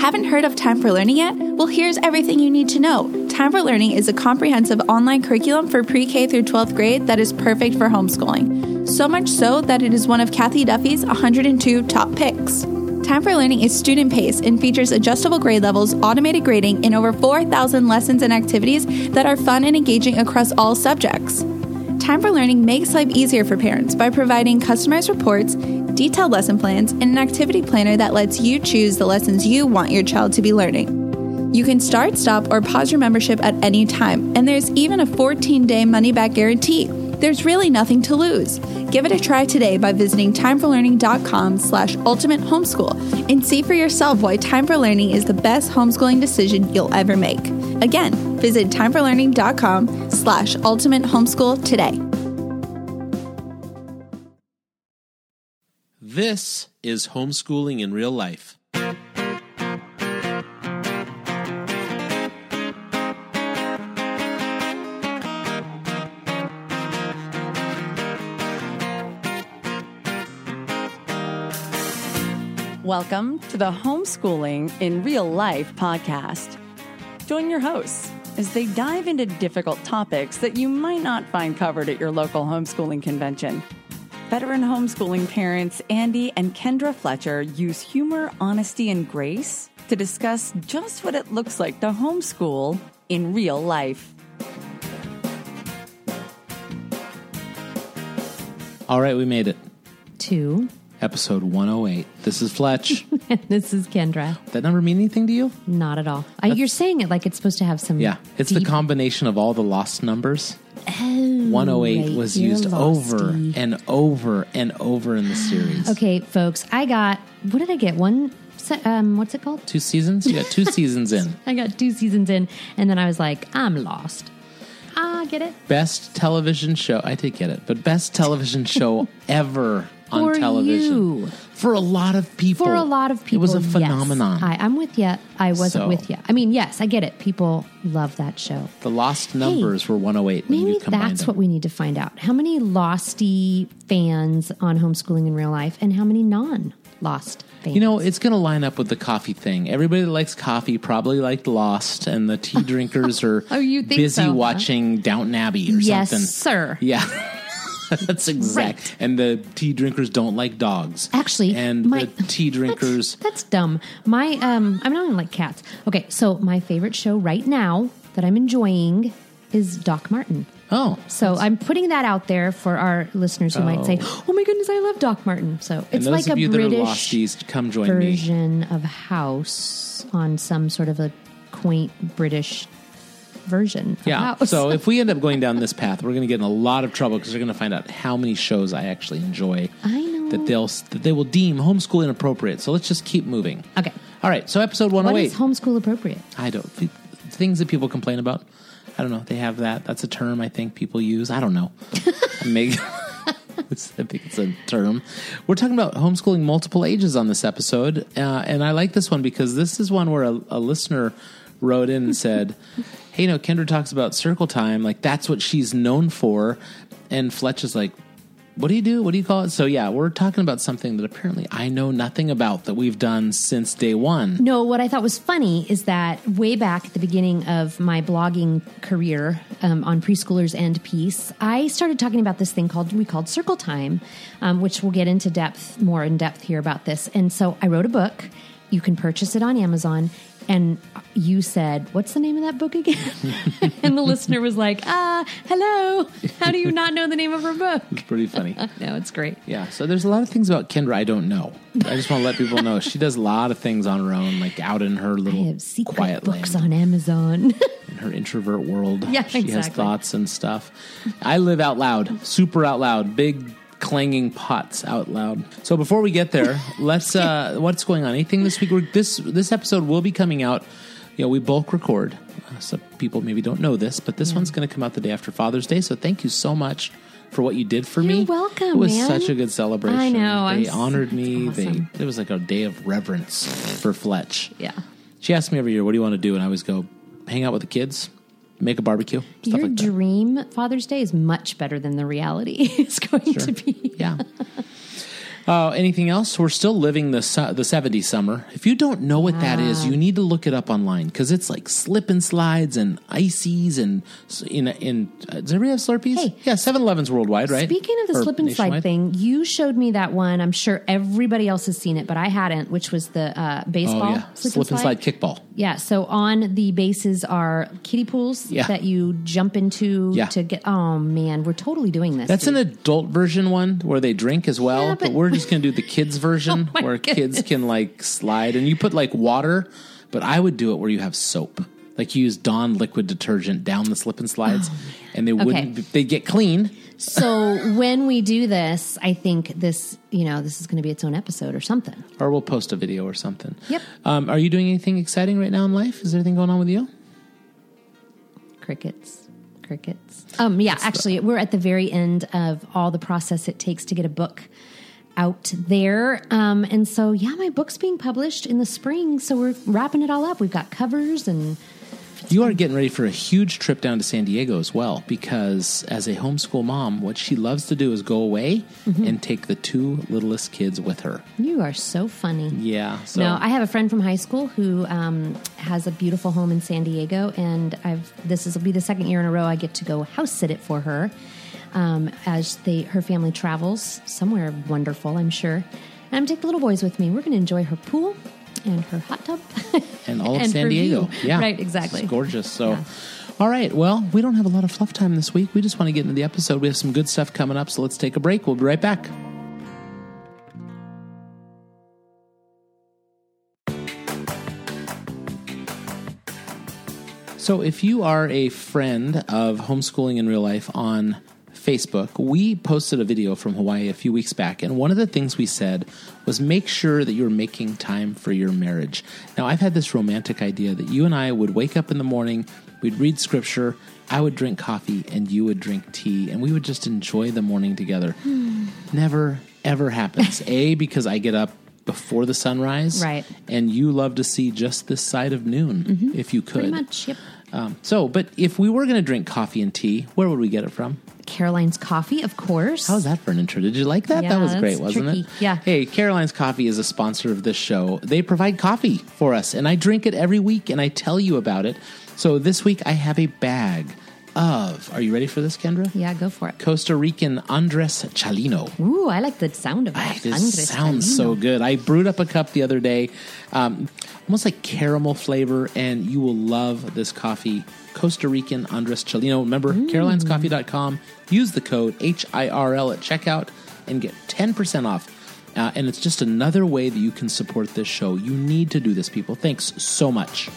Haven't heard of Time for Learning yet? Well, here's everything you need to know. Time for Learning is a comprehensive online curriculum for pre K through 12th grade that is perfect for homeschooling. So much so that it is one of Cathy Duffy's 102 top picks. Time for Learning is student paced and features adjustable grade levels, automated grading, and over 4,000 lessons and activities that are fun and engaging across all subjects. Time for Learning makes life easier for parents by providing customized reports, detailed lesson plans, and an activity planner that lets you choose the lessons you want your child to be learning. You can start, stop, or pause your membership at any time, and there's even a 14 day money back guarantee. There's really nothing to lose. Give it a try today by visiting timeforlearning.com slash ultimate homeschool and see for yourself why Time for Learning is the best homeschooling decision you'll ever make. Again, visit timeforlearning.com slash ultimate homeschool today. This is homeschooling in real life. Welcome to the Homeschooling in Real Life podcast. Join your hosts as they dive into difficult topics that you might not find covered at your local homeschooling convention. Veteran homeschooling parents Andy and Kendra Fletcher use humor, honesty, and grace to discuss just what it looks like to homeschool in real life. All right, we made it. Two. Episode 108. This is Fletch. this is Kendra. that number mean anything to you? Not at all. Uh, you're saying it like it's supposed to have some. Yeah. It's the combination of all the lost numbers. Oh, 108 right, was used over and over and over in the series. Okay, folks. I got. What did I get? One. Um, what's it called? Two seasons? You got two seasons in. I got two seasons in, and then I was like, I'm lost. Ah, get it? Best television show. I did get it, but best television show ever on television. you. For a lot of people. For a lot of people, It was a yes. phenomenon. I, I'm with you. I wasn't So- with you. I mean, yes, I get it. People love that show. the lost numbers were 108 when Maybe you combined that's them. what we need to find out. How many losty fans on homeschooling in real life, and how many non-lost fans? You know, it's going to line up with the coffee thing. Everybody that likes coffee probably liked Lost, and the tea drinkers are Oh, you think busy so, huh? watching Downton Abbey or yes, something. sir. Yeah. That's exact. Right. And the tea drinkers don't like dogs. Actually, and my- the tea drinkers. That's, that's dumb. My um, I'm not even like cats. Okay, so my favorite show right now that I'm enjoying is Doc Martin. Oh, So I'm putting that out there for our listeners who might say, "Oh my goodness, I love Doc Martin." So it's like a you that are British join me. version of House on some sort of a quaint British version. Yeah. So if we end up going down this path, we're going to get in a lot of trouble because they're going to find out how many shows I actually enjoy. I know. that they'll that they will deem homeschool inappropriate. So let's just keep moving. okay, All right. So episode one what hundred is eight. homeschool appropriate? I don't th- things that people complain about. I don't know. They have that. That's a term I think people use. I don't know. Make. I think it's a term. We're talking about homeschooling multiple ages on this episode, uh, and I like this one because this is one where a, a listener wrote in and said, "Hey, you know, Kendra talks about circle time, like that's what she's known for," and Fletch is like, "What do you do? What do you call it?" So yeah, we're talking about something that apparently I know nothing about that we've done since day one. No, what I thought was funny is that way back at the beginning of my blogging career um, on preschoolers and peace, I started talking about this thing called we called Circle Time, um, which we'll get into depth more in depth here about this. And so I wrote a book. You can purchase it on Amazon. And you said, "What's the name of that book again?" and the listener was like, "Ah, hello. How do you not know the name of her book?" It's pretty funny. No, it's great. Yeah, so there's a lot of things about Kendra I don't know. I just want to let people know she does a lot of things on her own, like out in her I little have secret quiet books land, on Amazon. in her introvert world. Yeah, she has thoughts and stuff. I live out loud, super out loud, big clanging pots out loud. So before we get there, let's uh what's going on? Anything this week? We're, this this episode will be coming out. You know, we bulk record. Uh, some people maybe don't know this, but this one's going to come out the day after Father's Day. So thank you so much for what you did for me. You're welcome, It was man. such a good celebration. I know, I'm They s- honored me. awesome. They it was like a day of reverence for Fletch. yeah. She asks me every year, "What do you want to do?" And I always go, "Hang out with the kids, make a barbecue, stuff Your like that." dream Father's Day is much better than the reality is going to be. Yeah. Uh, anything else? We're still living the su- the 70s summer. If you don't know what that is, you need to look it up online because it's like slip and slides and ices and in in. Uh, does everybody have Slurpees? Hey. yeah, 7-Eleven's worldwide, right? Speaking of the Or slip and slide thing, you showed me that one. I'm sure everybody else has seen it, but I hadn't, which was the uh, baseball Oh yeah, slip, and slide. kickball. Yeah, so on the bases are kiddie pools Yeah. that you jump into Yeah. to get. Oh man, we're totally doing this. That's dude. an adult version one where they drink as well, Yeah, but, but- we're just going to do the kids oh version Oh, where kids can like slide and you put like water, but I would do it where you have soap. Like you use Dawn liquid detergent down the slip and slides oh, and they wouldn't they get clean. So when we do this, I think this, you know, this is going to be its own episode or something. Or we'll post a video or something. Yep. Um, are you doing anything exciting right now in life? Is there anything going on with you? Crickets. Crickets. Um, yeah, actually, we're at the very end of all the process it takes to get a book out there. Um, and so, yeah, my book's being published in the spring. So we're wrapping it all up. We've got covers and You are getting ready for a huge trip down to San Diego as well because as a homeschool mom, what she loves to do is go away Mm-hmm. and take the two littlest kids with her. you are so funny. Yeah. So No, I have a friend from high school who um, has a beautiful home in San Diego, and I've this is will be the second year in a row I get to go house sit it for her um, as they her family travels somewhere wonderful, I'm sure. And I'm take the little boys with me. We're going to enjoy her pool and her hot tub and all of and San Diego. Yeah, right, exactly. It's gorgeous. So, Yeah. all right. Well, we don't have a lot of fluff time this week. We just want to get into the episode. We have some good stuff coming up. So let's take a break. We'll be right back. So, if you are a friend of homeschooling in real life on Facebook, we posted a video from Hawaii a few weeks back, and one of the things we said was make sure that you're making time for your marriage. Now, I've had this romantic idea that you and I would wake up in the morning, we'd read scripture, I would drink coffee, and you would drink tea, and we would just enjoy the morning together. Never, ever happens. a, because I get up before the sunrise, Right. And you love to see just this side of noon, if you could. Pretty much. Yep. Um, so, but if we were going to drink coffee and tea, where would we get it from? Caroline's Coffee, of course. How's that for an intro? Did you like that? Yeah, that was great, wasn't tricky. it? Yeah. Hey, Caroline's Coffee is a sponsor of this show. They provide coffee for us, and I drink it every week, and I tell you about it. So this week I have a bag of. Are you ready for this, Kendra? Yeah, go for it. Costa Rican Andres Chalino. Ooh, I like the sound of that. This sounds so good. I brewed up a cup the other day, um, almost like caramel flavor, and you will love this coffee. Costa Rican Andres Chalino. Remember, Mm. carolinescoffee.com. Use the code HIRL at checkout and get 10% off. Uh, and it's just another way that you can support this show. You need to do this, people. Thanks so much.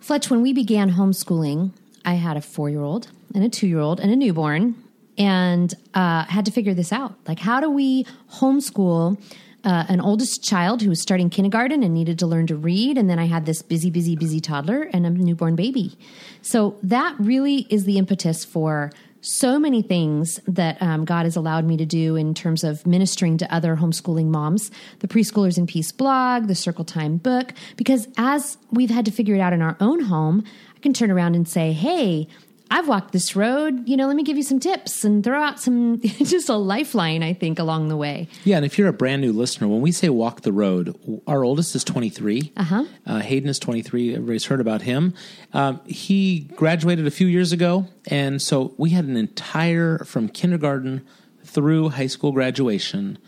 Fletch, when we began homeschooling, I had a four year old and a two year old and a newborn, and uh, had to figure this out. Like, how do we homeschool uh, an oldest child who was starting kindergarten and needed to learn to read? And then I had this busy, busy, busy toddler and a newborn baby. So that really is the impetus for so many things that um, God has allowed me to do in terms of ministering to other homeschooling moms, the Preschoolers and Peace blog, the Circle Time book, because as we've had to figure it out in our own home, I can turn around and say, hey, I've walked this road, you know, let me give you some tips and throw out some, just a lifeline, I think, along the way. Yeah, and if you're a brand new listener, when we say walk the road, our oldest is 23. Uh-huh. Uh, Hayden is 23. Everybody's heard about him. Um, he graduated a few years ago, and so we had an entire, from kindergarten through high school graduation,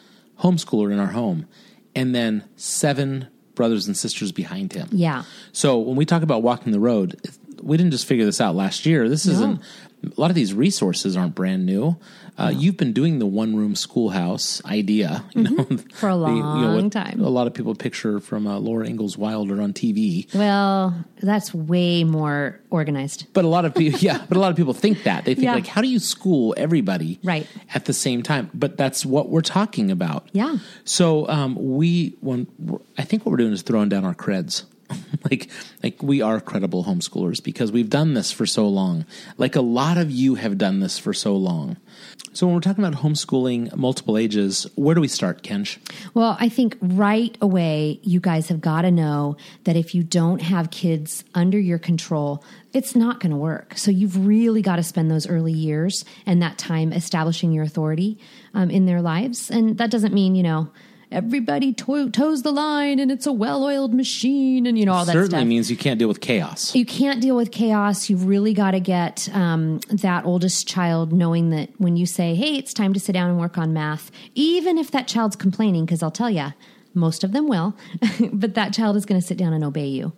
homeschooler in our home, and then seven brothers and sisters behind him. Yeah. So when we talk about walking the road, we didn't just figure this out last year. This isn't. A lot of these resources aren't brand new. Uh, You've been doing the one room schoolhouse idea, you Mm-hmm. For a the- you know, long time. A lot of people picture from uh, Laura Ingalls Wilder on TV, Well, that's way more organized. but a lot of people, yeah, but a lot of people think that they think Yeah. like, how do you school everybody Right. at the same time? But that's what we're talking about. Yeah. So um, we, when I think what we're doing is throwing down our creds. like, like we are credible homeschoolers because we've done this for so long. Like a lot of you have done this for so long. So when we're talking about homeschooling multiple ages, where do we start, Kenj? Well, I think right away, you guys have got to know that if you don't have kids under your control, it's not going to work. So you've really got to spend those early years and that time establishing your authority um, in their lives. And that doesn't mean, you know, everybody to- toes the line and it's a well-oiled machine and you know all that Certainly stuff. means you can't deal with chaos. you can't deal with chaos. You've really got to get um, that oldest child knowing that when you say, "Hey, it's time to sit down and work on math," even if that child's complaining, because I'll tell you, most of them will, but that child is going to sit down and obey you.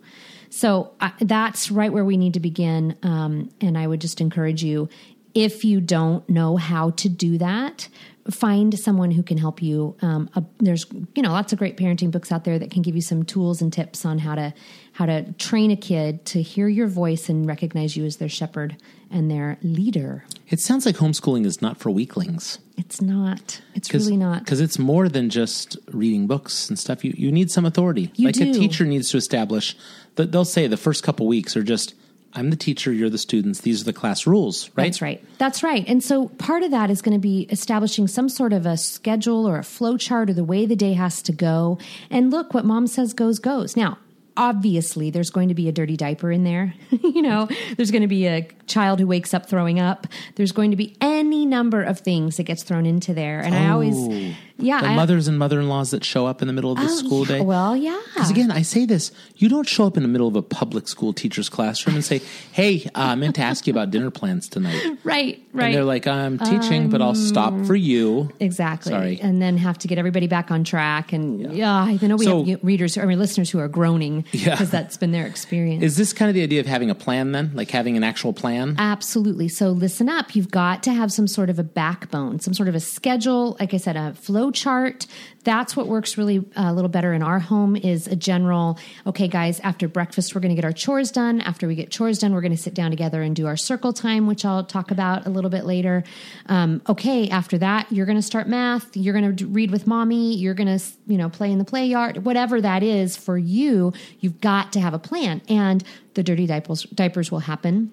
So uh, that's right where we need to begin. Um, and I would just encourage you, if you don't know how to do that, find someone who can help you. Um, uh, there's you know lots of great parenting books out there that can give you some tools and tips on how to how to train a kid to hear your voice and recognize you as their shepherd and their leader. It sounds like homeschooling is not for weaklings. It's not. It's really not. Because it's more than just reading books and stuff. You, you need some authority. You like a teacher needs to establish that they'll say the first couple weeks are just, I'm the teacher, you're the students, these are the class rules, right? That's right. That's right. And so part of that is going to be establishing some sort of a schedule or a flow chart or the way the day has to go. And look, what mom says goes, goes. Now, obviously, there's going to be a dirty diaper in there. you know, there's going to be a child who wakes up throwing up. There's going to be any number of things that gets thrown into there. And I always, oh. Yeah. The I- mothers and mother in laws that show up in the middle of the Oh, school yeah. day. Well, yeah. Because again, I say this: you don't show up in the middle of a public school teacher's classroom and say, "Hey, uh, I meant to ask you about dinner plans tonight." Right, right. And they're like, "I'm teaching, but I'll stop for you." Exactly. Sorry. And then have to get everybody back on track. And yeah, I know we So- have readers, I mean, listeners who are groaning Yeah. because that's been their experience. Is this kind of the idea of having a plan then, like having an actual plan? Absolutely. So listen up. You've got to have some sort of a backbone, some sort of a schedule. Like I said, a flow chart. That's what works really uh, a little better in our home is a general, okay, guys, after breakfast, we're going to get our chores done. After we get chores done, we're going to sit down together and do our circle time, which I'll talk about a little bit later. Um, okay, after that, you're going to start math. You're going to read with mommy. You're going to, you know, play in the play yard. Whatever that is for you, you've got to have a plan. And the dirty diapers, diapers will happen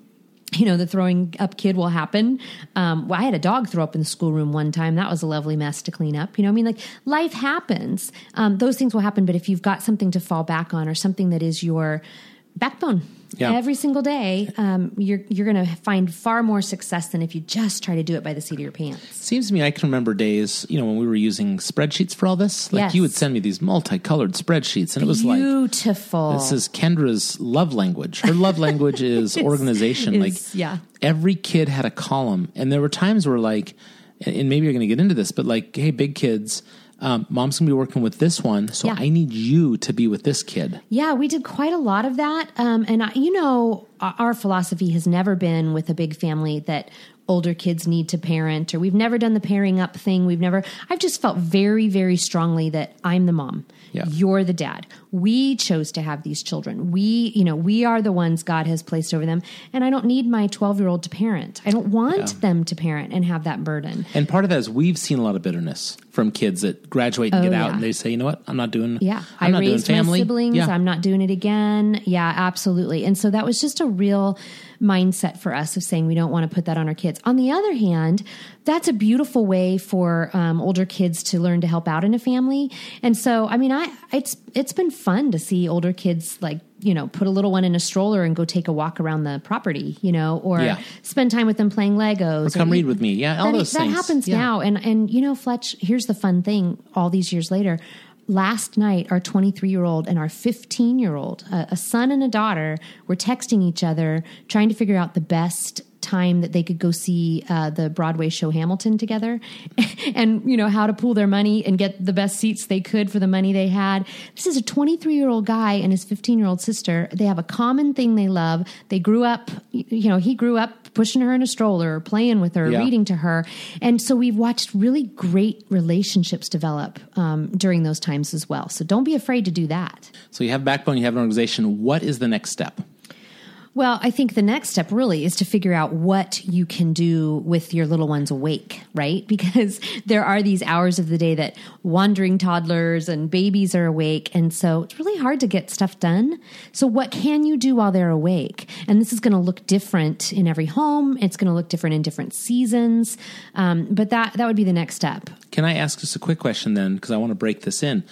you know, the throwing up kid will happen. Um, well, I had a dog throw up in the schoolroom one time. That was a lovely mess to clean up. You know, I mean, like life happens. Um, those things will happen. But if you've got something to fall back on or something that is your backbone Yeah. every single day, um, you're you're going to find far more success than if you just try to do it by the seat of your pants. Seems to me I can remember days, you know, when we were using spreadsheets for all this. Like Yes. you would send me these multicolored spreadsheets, and it was like Beautiful. this is Kendra's love language. Her love language is organization. like yeah. every kid had a column, and there were times where like, and maybe you're going to get into this, but like, hey, big kids. Um, mom's gonna be working with this one, so Yeah. I need you to be with this kid. Yeah, we did quite a lot of that. Um, and, I, you know, our philosophy has never been with a big family that older kids need to parent, or we've never done the pairing up thing. We've never, I've just felt very, very strongly that I'm the mom. Yeah. You're the dad. We chose to have these children. We, you know, we are the ones God has placed over them. And I don't need my 12 year old to parent. I don't want them to parent and have that burden. And part of that is we've seen a lot of bitterness from kids that graduate and Oh, get out, yeah. and they say, you know what, I'm not doing. Yeah, I'm I not raised doing family. my siblings. Yeah. I'm not doing it again. Yeah, absolutely. And so that was just a real mindset for us of saying we don't want to put that on our kids. On the other hand, that's a beautiful way for um, older kids to learn to help out in a family. And so, I mean, I it's it's been fun to see older kids like you know put a little one in a stroller and go take a walk around the property, you know, or Yeah. spend time with them playing Legos. Or come read with me. Yeah, all that, those that things. happens Yeah. now and and you know fletch here's the fun thing all these years later last night our 23 year old and our 15 year old a, a son and a daughter were texting each other trying to figure out the best time that they could go see uh, the broadway show hamilton together and you know how to pool their money and get the best seats they could for the money they had this is a 23 year old guy and his 15 year old sister they have a common thing they love they grew up you know he grew up pushing her in a stroller playing with her Yeah. reading to her. And so we've watched really great relationships develop um, during those times as well. So don't be afraid to do that. So you have backbone, you have an organization. What is the next step? Well, I think the next step really is to figure out what you can do with your little ones awake, right? Because there are these hours of the day that wandering toddlers and babies are awake. And so it's really hard to get stuff done. So, what can you do while they're awake? And this is going to look different in every home, it's going to look different in different seasons. Um, but that, that would be the next step. Can I ask just a quick question then? Because I want to break this in.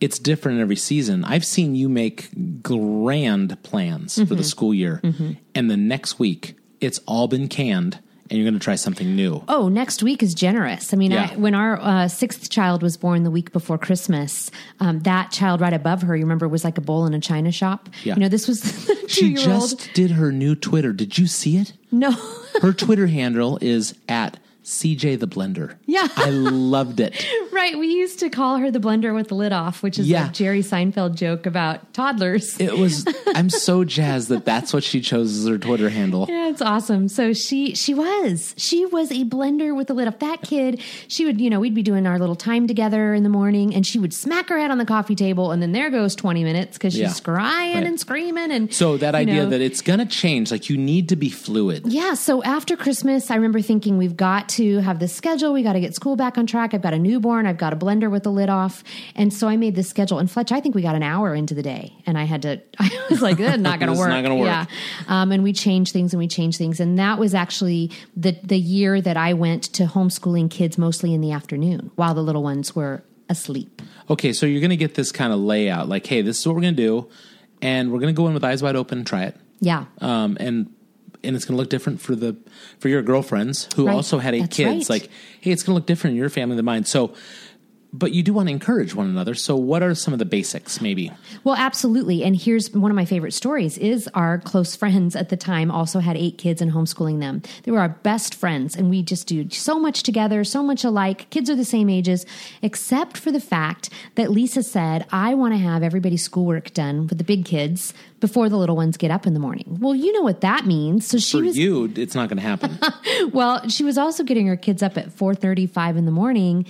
It's different every season. I've seen you make grand plans for the school year, and the next week it's all been canned, and you're going to try something new. Oh, next week is generous. I mean, Yeah. I, when our uh, sixth child was born the week before Christmas, um, that child right above her, you remember, was like a bowl in a china shop. Yeah. You know, this was She just did her new Twitter. Did you see it? no. Her Twitter handle is at CJ the Blender. Yeah. I loved it. right. We used to call her the blender with the lid off, which is Yeah. a Jerry Seinfeld joke about toddlers. It was. I'm so jazzed that that's what she chose as her Twitter handle. Yeah, it's awesome. So she she was she was a blender with the lid off. That kid, she would you know we'd be doing our little time together in the morning, and she would smack her head on the coffee table, and then there goes twenty minutes because she's Yeah. crying Right. and screaming and So that idea know. that it's going to change, like you need to be fluid. Yeah, so after Christmas, I remember thinking we've got to have this schedule. We got to get school back on track. I've got a newborn. I've got a blender with the lid off, and so I made this schedule. And Fletch, I think we got an hour into the day, and I had to. I was like, "That's not going to work." not gonna work. Yeah, um, and we changed things and we changed things, and that was actually the the year that I went to homeschooling kids mostly in the afternoon while the little ones were asleep. Okay, so you're going to get this kind of layout, like, hey, this is what we're going to do, and we're going to go in with eyes wide open and try it. Yeah. um, and and it's going to look different for the for your girlfriends who Right. also had eight That's kids. right. Like, hey, it's going to look different in your family than mine. So, but you do want to encourage one another. So, what are some of the basics? Maybe Well, absolutely. And here's one of my favorite stories is our close friends at the time also had eight kids and homeschooling them. They were our best friends and we just do so much together, so much alike. Kids are the same ages, except for the fact that Lisa said, I want to have everybody's schoolwork done with the big kids before the little ones get up in the morning. Well, you know what that means. So she for was you, it's not going to happen. well, she was also getting her kids up at 4:35 in the morning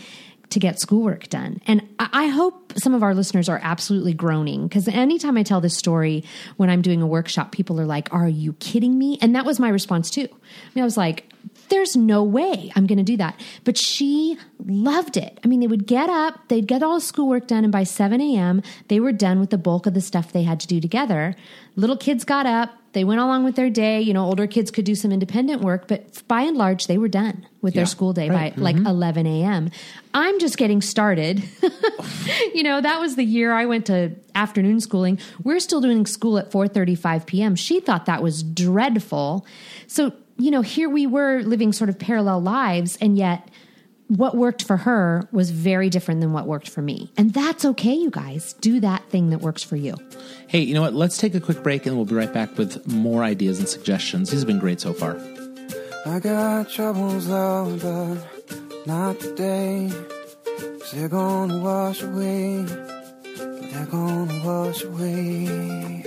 to get schoolwork done. And I hope some of our listeners are absolutely groaning because anytime I tell this story when I'm doing a workshop, people are like, Are you kidding me? And that was my response too. I mean, I was like, there's no way I'm going to do that. But she loved it. I mean, they would get up, they'd get all the schoolwork done, and by 7 a.m., they were done with the bulk of the stuff they had to do together. Little kids got up, they went along with their day. You know, older kids could do some independent work, but by and large, they were done with Yeah, their school day right. by like 11 a.m. I'm just getting started. you know, that was the year I went to afternoon schooling. We're still doing school at 4:35 p.m. She thought that was dreadful. So, you know, here we were living sort of parallel lives and yet what worked for her was very different than what worked for me. And that's okay, you guys. Do that thing that works for you. hey, you know what? Let's take a quick break, and we'll be right back with more ideas and suggestions. These have been great so far. I got troubles, love, but not today. Cause they're gonna wash away. They're gonna wash away.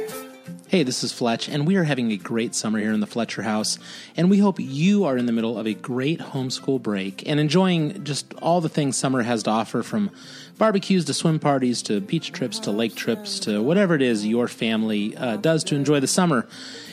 Hey, this is Fletch, and we are having a great summer here in the Fletcher house. And we hope you are in the middle of a great homeschool break and enjoying just all the things summer has to offer from barbecues to swim parties to beach trips to lake trips to whatever it is your family uh, does to enjoy the summer.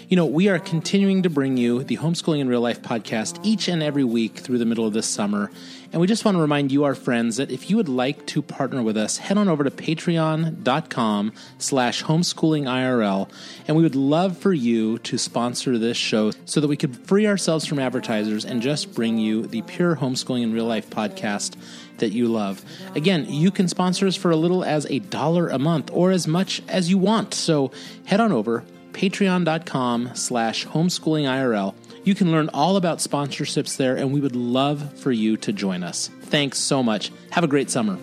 You know, we are continuing to bring you the Homeschooling in Real Life podcast each and every week through the middle of this summer. And we just want to remind you, our friends, that if you would like to partner with us, head on over to patreon.com slash homeschoolingirl. And we would love for you to sponsor this show so that we could free ourselves from advertisers and just bring you the pure Homeschooling in Real Life podcast that you love. Again, you can sponsor us for a little as a dollar a month or as much as you want. So head on over patreon.com slash homeschoolingirl. You can learn all about sponsorships there, and we would love for you to join us. Thanks so much. Have a great summer.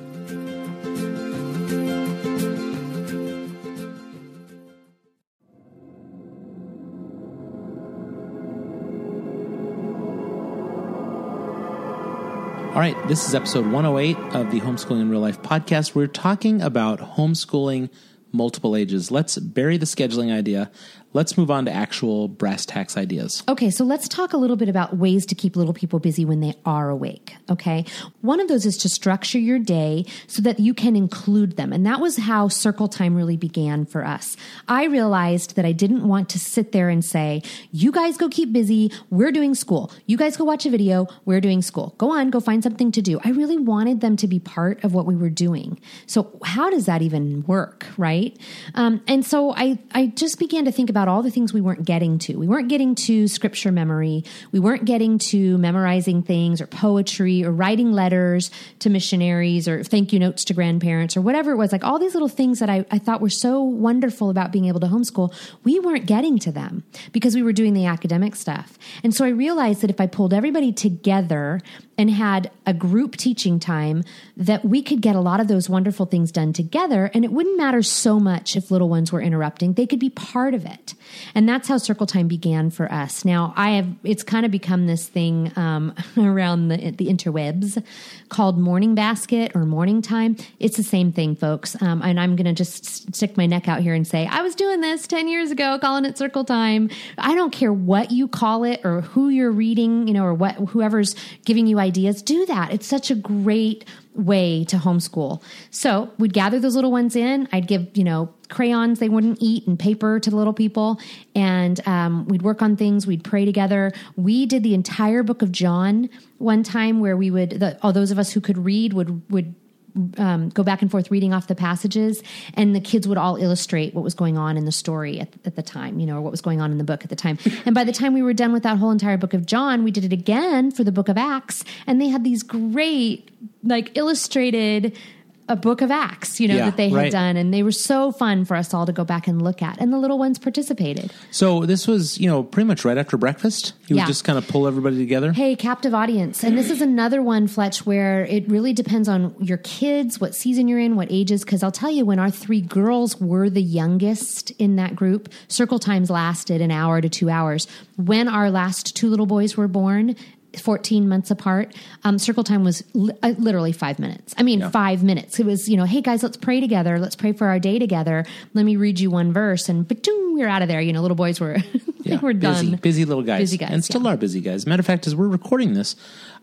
All right, this is episode 108 of the Homeschooling in Real Life podcast. We're talking about homeschooling multiple ages. Let's bury the scheduling idea. Let's move on to actual brass tacks ideas. Okay, so let's talk a little bit about ways to keep little people busy when they are awake. Okay, one of those is to structure your day so that you can include them. And that was how circle time really began for us. I realized that I didn't want to sit there and say, you guys go keep busy, we're doing school. You guys go watch a video, we're doing school. Go on, go find something to do. I really wanted them to be part of what we were doing. So, how does that even work, right? Um, and so I, I just began to think about all the things we weren't getting to. We weren't getting to scripture memory. We weren't getting to memorizing things or poetry or writing letters to missionaries or thank you notes to grandparents or whatever it was. Like all these little things that I, I thought were so wonderful about being able to homeschool, we weren't getting to them because we were doing the academic stuff. And so I realized that if I pulled everybody together and had a group teaching time that we could get a lot of those wonderful things done together. And it wouldn't matter so much if little ones were interrupting. They could be part of it. And that's how circle time began for us. Now i have it's kind of become this thing um, around the, the interwebs called morning basket or morning time. It's the same thing folks. Um, and i'm going to just stick my neck out here and say i was doing this 10 years ago calling it circle time. I don't care what you call it or who you're reading you know or what whoever's giving you ideas, do that. It's such a great way to homeschool. So we'd gather those little ones in. I'd give, you know, crayons they wouldn't eat and paper to the little people. And um, we'd work on things. We'd pray together. We did the entire book of John one time where we would, the, all those of us who could read would, would um, go back and forth reading off the passages, and the kids would all illustrate what was going on in the story at, at, the time, you know, or what was going on in the book at the time. And by the time we were done with that whole entire book of John, we did it again for the book of Acts, and they had these great, like, illustrated a book of acts you know Yeah, that they had right. done and they were so fun for us all to go back and look at and the little ones participated So this was, you know, pretty much right after breakfast. You Yeah. would just kind of pull everybody together. Hey, captive audience. And this is another one, Fletch, where it really depends on your kids, what season you're in, what ages. Because I'll tell you, when our three girls were the youngest in that group, circle times lasted an hour to two hours. When our last two little boys were born, 14 months apart, um, circle time was li- uh, literally five minutes. I mean, five minutes. It was, you know, hey guys, let's pray together. Let's pray for our day together. Let me read you one verse. And but doom, we're out of there. You know, little boys were, they Yeah, were busy, done. busy little guys, Busy guys, and still yeah. are busy guys. Matter of fact, as we're recording this,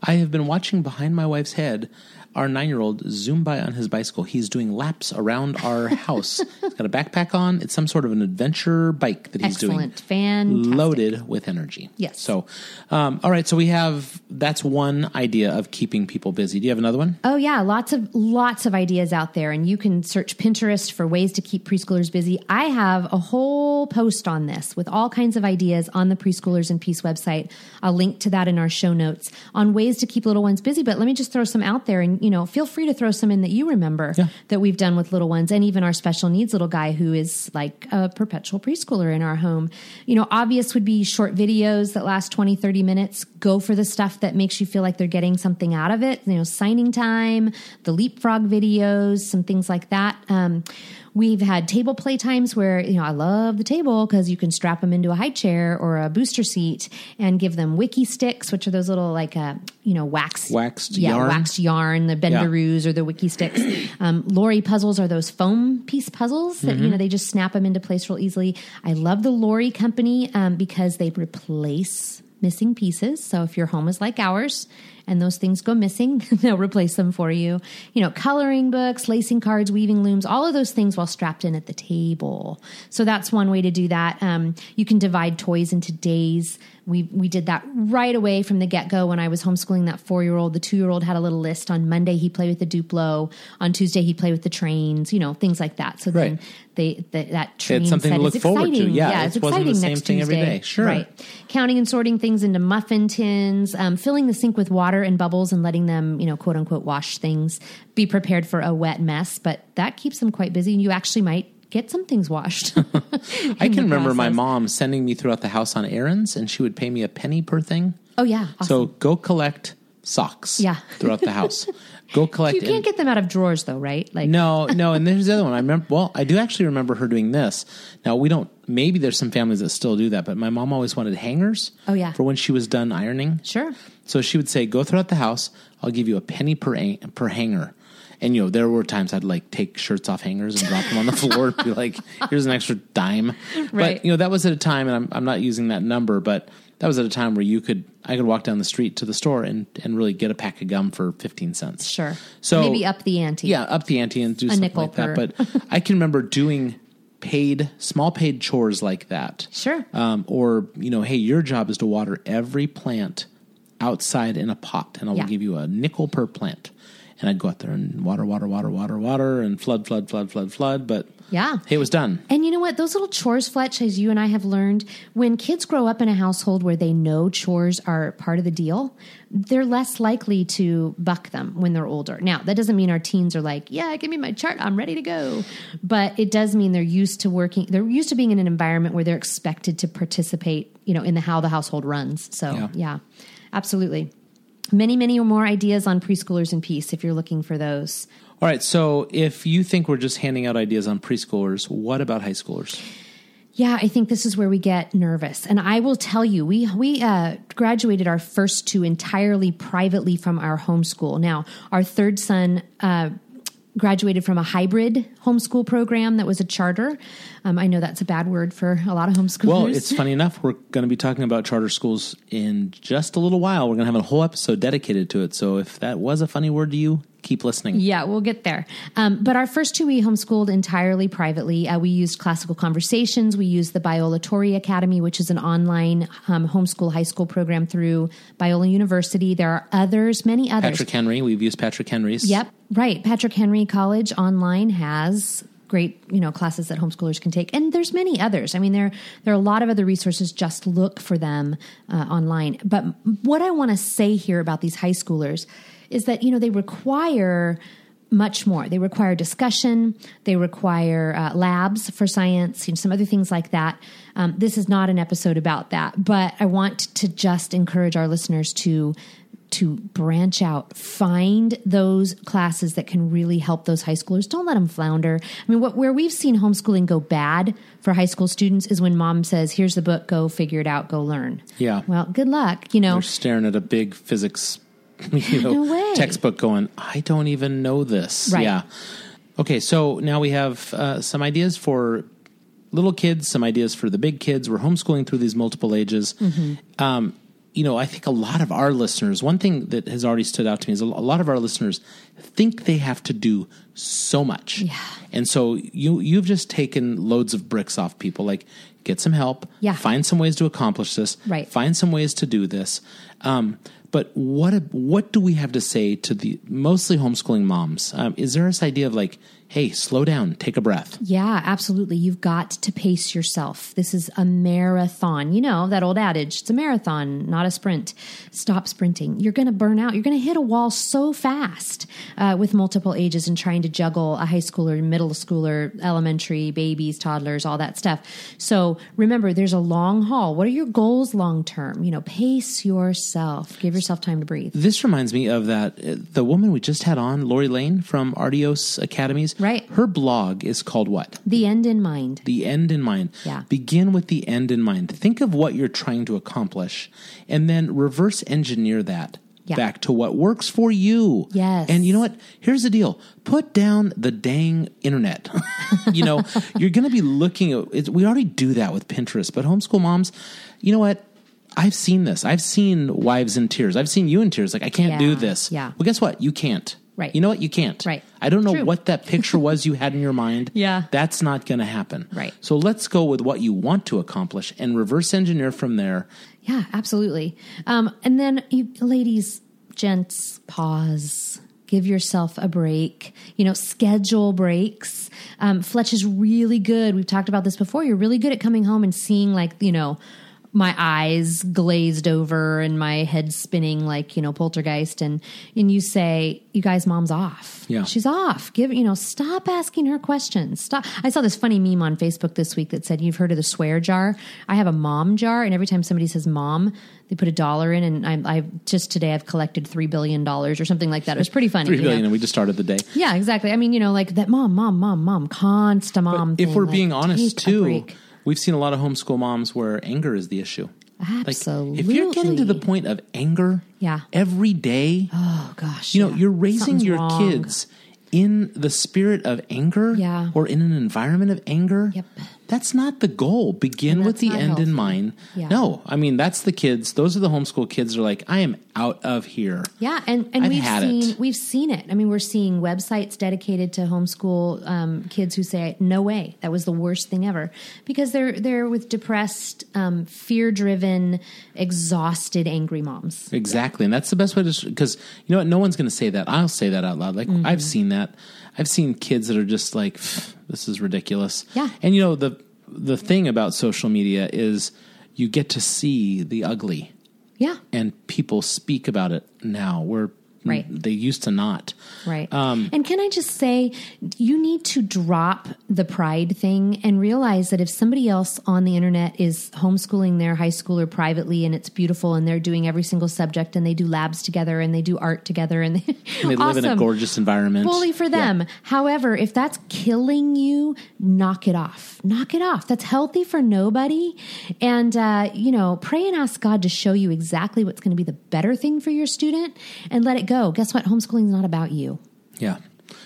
I have been watching behind my wife's head. Our nine-year-old zoom by on his bicycle. He's doing laps around our house. he's got a backpack on. It's some sort of an adventure bike that he's Excellent. doing, Fantastic. loaded with energy. Yes. So, um, all right. So we have that's one idea of keeping people busy. Do you have another one? Oh yeah, lots of lots of ideas out there, and you can search Pinterest for ways to keep preschoolers busy. I have a whole post on this with all kinds of ideas on the Preschoolers and Peace website. I'll link to that in our show notes on ways to keep little ones busy. But let me just throw some out there, and you know, feel free to throw some in that you remember Yeah. that we've done with little ones, and even our special needs little guy who is like a perpetual preschooler in our home. You know, obvious would be short videos that last 20, 30 minutes. Go for the stuff that makes you feel like they're getting something out of it. You know, signing time, the leapfrog videos, some things like that. Um, We've had table play times where, you know, I love the table because you can strap them into a high chair or a booster seat and give them Wikki Stix, which are those little like, uh, you know, wax, Waxed yeah, yarn? waxed yarn, the bendaroos or the Wikki Stix. Um, Lauri puzzles are those foam piece puzzles that, you know, they just snap them into place real easily. I love the Lauri company um, because they replace missing pieces. So if your home is like ours and those things go missing, they'll replace them for you. You know, coloring books, lacing cards, weaving looms, all of those things while strapped in at the table. So that's one way to do that. Um, you can divide toys into days. We we did that right away from the get go when I was homeschooling that four year old. The two year old had a little list. On Monday he played with the Duplo. On Tuesday he played with the trains. You know things like that. So then Right. they the, that train had something set to look is forward to. exciting. Yeah, it's it exciting same next thing every Tuesday. day. Sure. right? Counting and sorting things into muffin tins, um, filling the sink with water and bubbles, and letting them you know quote unquote wash things. Be prepared for a wet mess, but that keeps them quite busy, and you actually might get some things washed. I can remember my mom sending me throughout the house on errands, and she would pay me a penny per thing. oh yeah, awesome. So go collect socks. Yeah. throughout the house. Go collect. you can't get them out of drawers though, right? Like no, no, and there's the other one. I remember. Well, I do actually remember her doing this. Now we don't. Maybe there's some families that still do that, but my mom always wanted hangers. Oh, yeah. for when she was done ironing. Sure. So she would say, "Go throughout the house. I'll give you a penny per per hanger." And you know, there were times I'd like take shirts off hangers and drop them on the floor and be like, "Here's an extra dime." Right. But you know, that was at a time, and I'm I'm not using that number, but that was at a time where you could I could walk down the street to the store and and really get a pack of gum for fifteen cents. Sure. So maybe up the ante. Yeah, up the ante and do something nickel like that. But I can remember doing paid, small paid chores like that. Sure. Um, or you know, hey, your job is to water every plant outside in a pot, and I'll Yeah. give you a nickel per plant. And I'd go out there and water, water, water, water, water, and flood, flood, flood, flood, flood. But Yeah. it was done. And you know what? Those little chores, Fletch, as you and I have learned, when kids grow up in a household where they know chores are part of the deal, they're less likely to buck them when they're older. Now, that doesn't mean our teens are like, yeah, give me my chart, I'm ready to go. But it does mean they're used to working, they're used to being in an environment where they're expected to participate, you know, in the how the household runs. So, Yeah. yeah, absolutely. Many, many more ideas on preschoolers and peace if you're looking for those. All right. So if you think we're just handing out ideas on preschoolers, what about high schoolers? Yeah, I think this is where we get nervous. And I will tell you, we we uh, graduated our first two entirely privately from our homeschool. Now, our third son uh, graduated from a hybrid homeschool program that was a charter. Um, I know that's a bad word for a lot of homeschoolers. Well, it's funny enough. We're going to be talking about charter schools in just a little while. We're going to have a whole episode dedicated to it. So if that was a funny word to you, keep listening. Yeah, we'll get there. Um, but our first two, we homeschooled entirely privately. Uh, we used classical conversations. We used the Biola Tori Academy, which is an online um, homeschool high school program through Biola University. There are others, many others. Patrick Henry. We've used Patrick Henry's. Yep, right. Patrick Henry College online has great you know classes that homeschoolers can take. And there's many others. I mean there there are a lot of other resources. Just look for them uh, online. But what i want to say here about these high schoolers is that you know they require much more. They require discussion. They require uh, labs for science and some other things like that. Um, this is not an episode about that. But i want to just encourage our listeners to to branch out, find those classes that can really help those high schoolers. Don't let them flounder. I mean, what, where we've seen homeschooling go bad for high school students is when mom says, "Here's the book, go figure it out, go learn." Yeah. Well, good luck. You know, They're staring at a big physics you know, No textbook going, I don't even know this. Right. Yeah. Okay, so now we have uh, some ideas for little kids, some ideas for the big kids. We're homeschooling through these multiple ages. Mm-hmm. Um, you know, I think a lot of our listeners, one thing that has already stood out to me is a lot of our listeners think they have to do so much. Yeah. And so you you've just taken loads of bricks off people like get some help, Yeah. find some ways to accomplish this, Right. find some ways to do this. Um, but what what do we have to say to the mostly homeschooling moms? Um, is there this idea of like, hey, slow down, take a breath? Yeah, absolutely. You've got to pace yourself. This is a marathon. You know, that old adage, it's a marathon, not a sprint. Stop sprinting. You're going to burn out. You're going to hit a wall so fast uh, with multiple ages and trying to juggle a high schooler, middle schooler, elementary, babies, toddlers, all that stuff. So remember, there's a long haul. What are your goals long term? You know, pace yourself. Give yourself time to breathe. This reminds me of that uh, the woman we just had on, Lori Lane from Ardios Academies. Right. Her blog is called what? The end in mind. The end in mind. Yeah. Begin with the end in mind. Think of what you're trying to accomplish and then reverse engineer that Yeah. back to what works for you. Yes. And you know what? Here's the deal. Put down the dang internet. you know, you're going to be looking at it, we already do that with Pinterest, but homeschool moms, you know what? I've seen this. I've seen wives in tears. I've seen you in tears. Like, I can't do this. Yeah. Well, guess what? You can't. Right. You know what? You can't. Right. I don't know True. what that picture was you had in your mind. Yeah. That's not going to happen. Right. So let's go with what you want to accomplish and reverse engineer from there. Yeah, absolutely. Um, and then, you ladies, gents, pause. Give yourself a break. You know, schedule breaks. Um, Fletch is really good. We've talked about this before. You're really good at coming home and seeing, like, you know, my eyes glazed over and my head spinning like you know poltergeist and and you say you guys mom's off Yeah. she's off give you know stop asking her questions stop i saw this funny meme on facebook this week that said you've heard of the swear jar i have a mom jar and every time somebody says mom they put a dollar in and i i just today i've collected three billion dollars or something like that it was pretty funny Three you know? and we just started the day. yeah exactly i mean you know like that mom mom mom mom constant mom if we're like, being honest too. We've seen a lot of homeschool moms where anger is the issue. Absolutely. Like if you're getting to the point of anger Yeah. every day, oh gosh you know, yeah. you're raising Something's your wrong. kids in the spirit of anger Yeah. or in an environment of anger. Yep. That's not the goal. Begin with the end healthy. in mind. Yeah. No, I mean that's the kids. Those are the homeschool kids. Are like, I am out of here. Yeah, and, and I've we've had seen it. we've seen it. I mean, we're seeing websites dedicated to homeschool um, kids who say, "No way, that was the worst thing ever," because they're they're with depressed, um, fear driven, exhausted, angry moms. Exactly, and that's the best way to because you know what? No one's going to say that. I'll say that out loud. Like Mm-hmm. I've seen that. I've seen kids that are just like, "This is ridiculous." Yeah. and you know the the thing about social media is you get to see the ugly, Yeah, and people speak about it now. Where Right. they used to not. right. Um, and can I just say, you need to drop the pride thing and realize that if somebody else on the internet is homeschooling their high schooler privately and it's beautiful and they're doing every single subject and they do labs together and they do art together and they, And they live in a gorgeous environment. Bully for Yeah. them. However, if that's killing you, knock it off. Knock it off. That's healthy for nobody. And, uh, you know, pray and ask God to show you exactly what's going to be the better thing for your student and let it go. So guess what? Homeschooling is not about you. Yeah.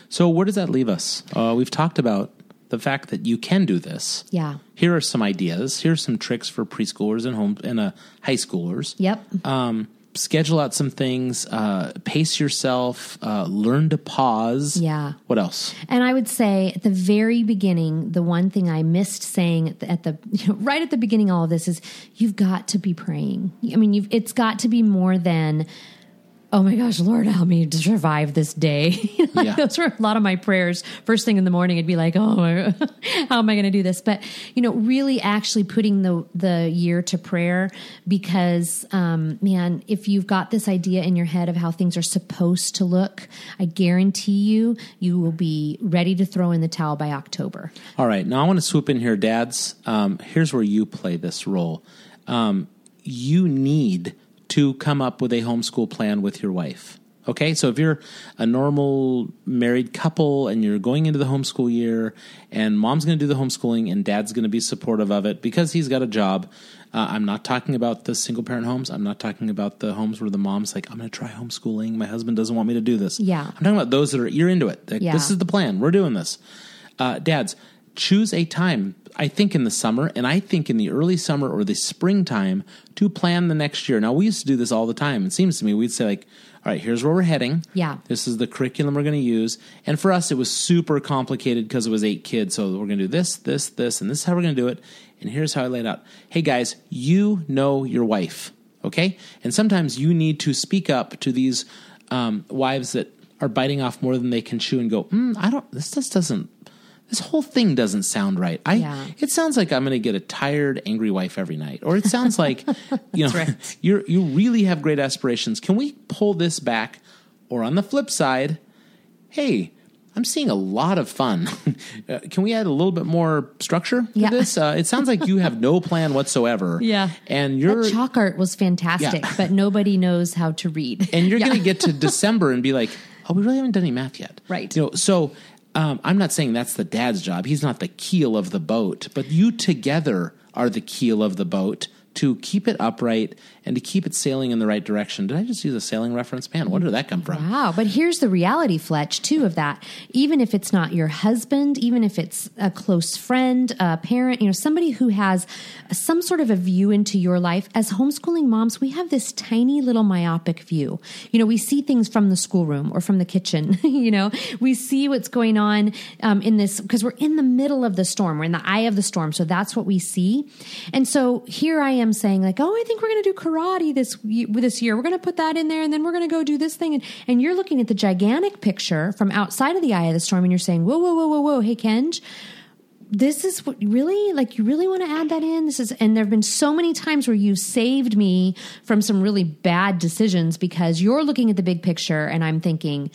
So where does that leave us? Uh, we've talked about the fact that you can do this. Yeah. Here are some ideas. Here's some tricks for preschoolers and home and uh, high schoolers. Yep. Um, schedule out some things. Uh, pace yourself. Uh, learn to pause. Yeah. What else? And I would say at the very beginning, the one thing I missed saying at the, at the you know, right at the beginning, all of this is you've got to be praying. I mean, you've it's got to be more than. Oh my gosh, Lord, help me to survive this day. Like, Yeah. Those were a lot of my prayers. First thing in the morning, I'd be like, "Oh, my, how am I going to do this?" But you know, really, actually putting the the year to prayer because, um, man, if you've got this idea in your head of how things are supposed to look, I guarantee you, you will be ready to throw in the towel by October. All right. Now I want to swoop in here, dads. Um, here's where you play this role. Um, you need to come up with a homeschool plan with your wife. Okay, so if you're a normal married couple and you're going into the homeschool year, and mom's going to do the homeschooling and dad's going to be supportive of it because he's got a job. Uh, I'm not talking about the single parent homes. I'm not talking about the homes where the mom's like, I'm going to try homeschooling. My husband doesn't want me to do this. Yeah. I'm talking about those that are, you're into it. Like, Yeah. This is the plan. We're doing this uh, dads, choose a time. I think in the summer, and I think in the early summer or the springtime to plan the next year. Now we used to do this all the time. It seems to me we'd say like, "All right, here's where we're heading. Yeah. this is the curriculum we're going to use." And for us, it was super complicated because it was eight kids. So we're going to do this, this, this, and this is how we're going to do it. And here's how I laid out. Hey guys, you know your wife, okay? And sometimes you need to speak up to these um, wives that are biting off more than they can chew and go, mm, I don't. This just doesn't. This whole thing doesn't sound right. I. Yeah. It sounds like I'm going to get a tired, angry wife every night, or it sounds like, you know, you you really have great aspirations. Can we pull this back? Or on the flip side, hey, I'm seeing a lot of fun. Uh, can we add a little bit more structure to Yeah. this? Uh, it sounds like you have no plan whatsoever. Yeah. and you're That chalk art was fantastic, Yeah. but nobody knows how to read. and you're Yeah. going to get to December and be like, "Oh, we really haven't done any math yet." Right. You know, so um, I'm not saying that's the dad's job. He's not the keel of the boat, but you together are the keel of the boat to keep it upright and to keep it sailing in the right direction. Did I just use a sailing reference? Man, where did that come from? Wow. But here's the reality, Fletch, too, of that. Even if it's not your husband, even if it's a close friend, a parent, you know, somebody who has some sort of a view into your life, as homeschooling moms, we have this tiny little myopic view. You know, we see things from the schoolroom or from the kitchen, you know, we see what's going on um, in this because we're in the middle of the storm, we're in the eye of the storm. So that's what we see. And so here I am saying, like, oh, I think we're going to do karate this this year. We're going to put that in there, and then we're going to go do this thing. And, and you're looking at the gigantic picture from outside of the eye of the storm, and you're saying, whoa, whoa, whoa, whoa, whoa, hey, Kenj, this is what really like you really want to add that in this is and there have been so many times where you saved me from some really bad decisions because you're looking at the big picture and i'm thinking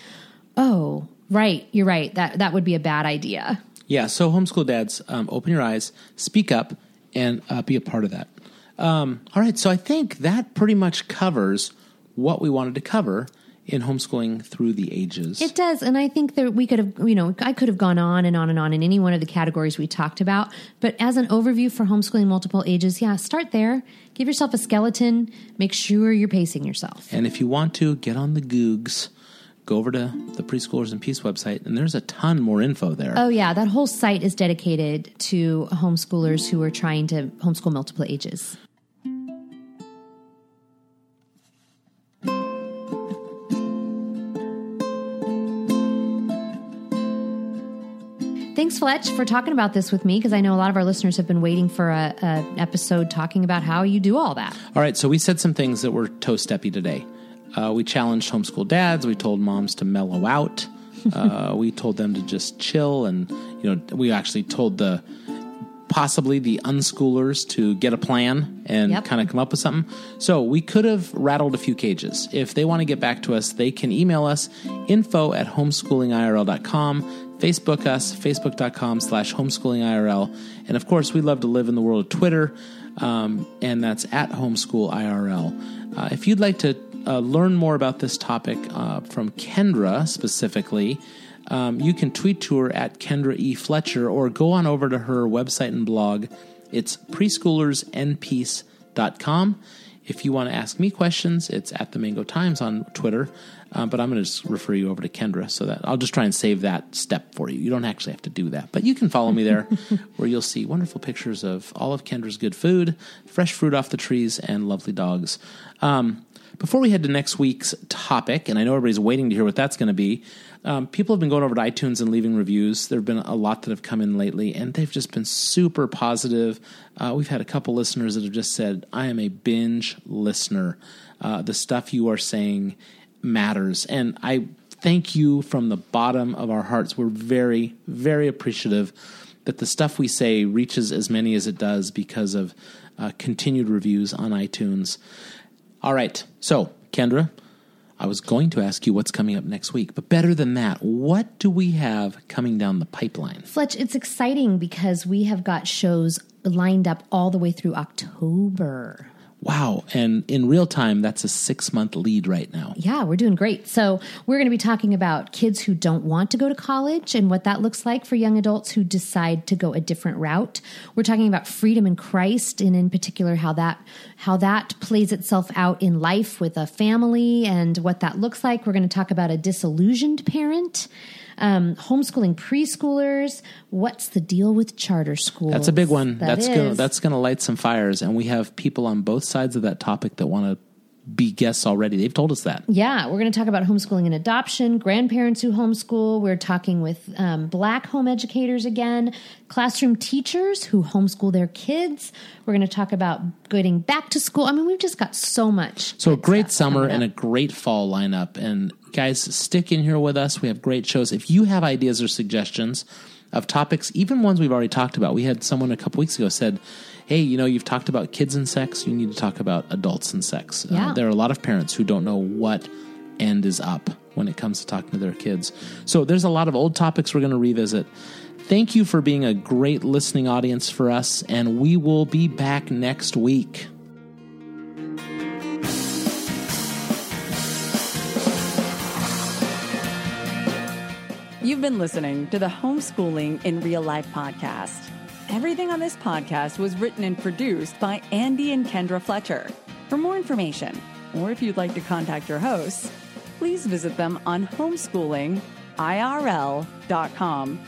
oh right you're right that that would be a bad idea Yeah, so homeschool dads, um, open your eyes, speak up, and uh, be a part of that. Um, all right, so I think that pretty much covers what we wanted to cover in homeschooling through the ages. It does, and I think that we could have, you know, I could have gone on and on and on in any one of the categories we talked about. But as an overview for homeschooling multiple ages, yeah, start there. Give yourself a skeleton. Make sure you're pacing yourself. and if you want to, get on the Googs. go over to the Preschoolers and Peace website, and there's a ton more info there. Oh, yeah. That whole site is dedicated to homeschoolers who are trying to homeschool multiple ages. Thanks, Fletch, for talking about this with me because I know a lot of our listeners have been waiting for a, a episode talking about how you do all that. All right, so we said some things that were toe steppy today. Uh, we challenged homeschool dads. We told moms to mellow out. Uh, we told them to just chill, and you know, we actually told the possibly the unschoolers to get a plan and Yep. kind of come up with something. So we could have rattled a few cages. If they want to get back to us, they can email us info at homeschoolingirl.com, Facebook us, facebook.com slash homeschoolingirl. And of course, we love to live in the world of Twitter, um, and that's at homeschoolirl. Uh, if you'd like to uh, learn more about this topic uh, from Kendra specifically, um, you can tweet to her at Kendra E. Fletcher or go on over to her website and blog. It's preschoolersnpeace.com. If you want to ask me questions, it's at the Mango Times on Twitter. Um, but I'm going to just refer you over to Kendra so that I'll just try and save that step for you. You don't actually have to do that, but you can follow me there where you'll see wonderful pictures of all of Kendra's good food, fresh fruit off the trees, and lovely dogs. Um, before we head to next week's topic, and I know everybody's waiting to hear what that's going to be, um, people have been going over to iTunes and leaving reviews. There have been a lot that have come in lately, and they've just been super positive. Uh, we've had a couple listeners that have just said, I am a binge listener. Uh, the stuff you are saying matters. And I thank you from the bottom of our hearts. We're very, very appreciative that the stuff we say reaches as many as it does because of uh, continued reviews on iTunes. All right. So, Kendra, I was going to ask you what's coming up next week, but better than that, what do we have coming down the pipeline? Fletch, it's exciting because we have got shows lined up all the way through October. Wow. And in real time, that's a six month lead right now. Yeah, we're doing great. So, we're going to be talking about kids who don't want to go to college and what that looks like for young adults who decide to go a different route. We're talking about freedom in Christ and in particular how that how that plays itself out in life with a family and what that looks like. We're going to talk about a disillusioned parent. Um, homeschooling preschoolers. What's the deal with charter schools? That's a big one. That that's gonna that's gonna light some fires, and we have people on both sides of that topic that want to be guests already. They've told us that. Yeah, we're going to talk about homeschooling and adoption, grandparents who homeschool. We're talking with um, black home educators again, classroom teachers who homeschool their kids. We're going to talk about getting back to school. I mean, we've just got so much. So a great summer and a great fall lineup. And guys, stick in here with us. We have great shows. If you have ideas or suggestions of topics, even ones we've already talked about, we had someone a couple weeks ago said, "Hey, you know, you've talked about kids and sex. You need to talk about adults and sex." Uh, Yeah. there are a lot of parents who don't know what end is up when it comes to talking to their kids. So there's a lot of old topics we're going to revisit. Thank you for being a great listening audience for us, and we will be back next week. You've been listening to the Homeschooling in Real Life podcast. Everything on this podcast was written and produced by Andy and Kendra Fletcher. For more information, or if you'd like to contact your hosts, please visit them on homeschooling.irl.com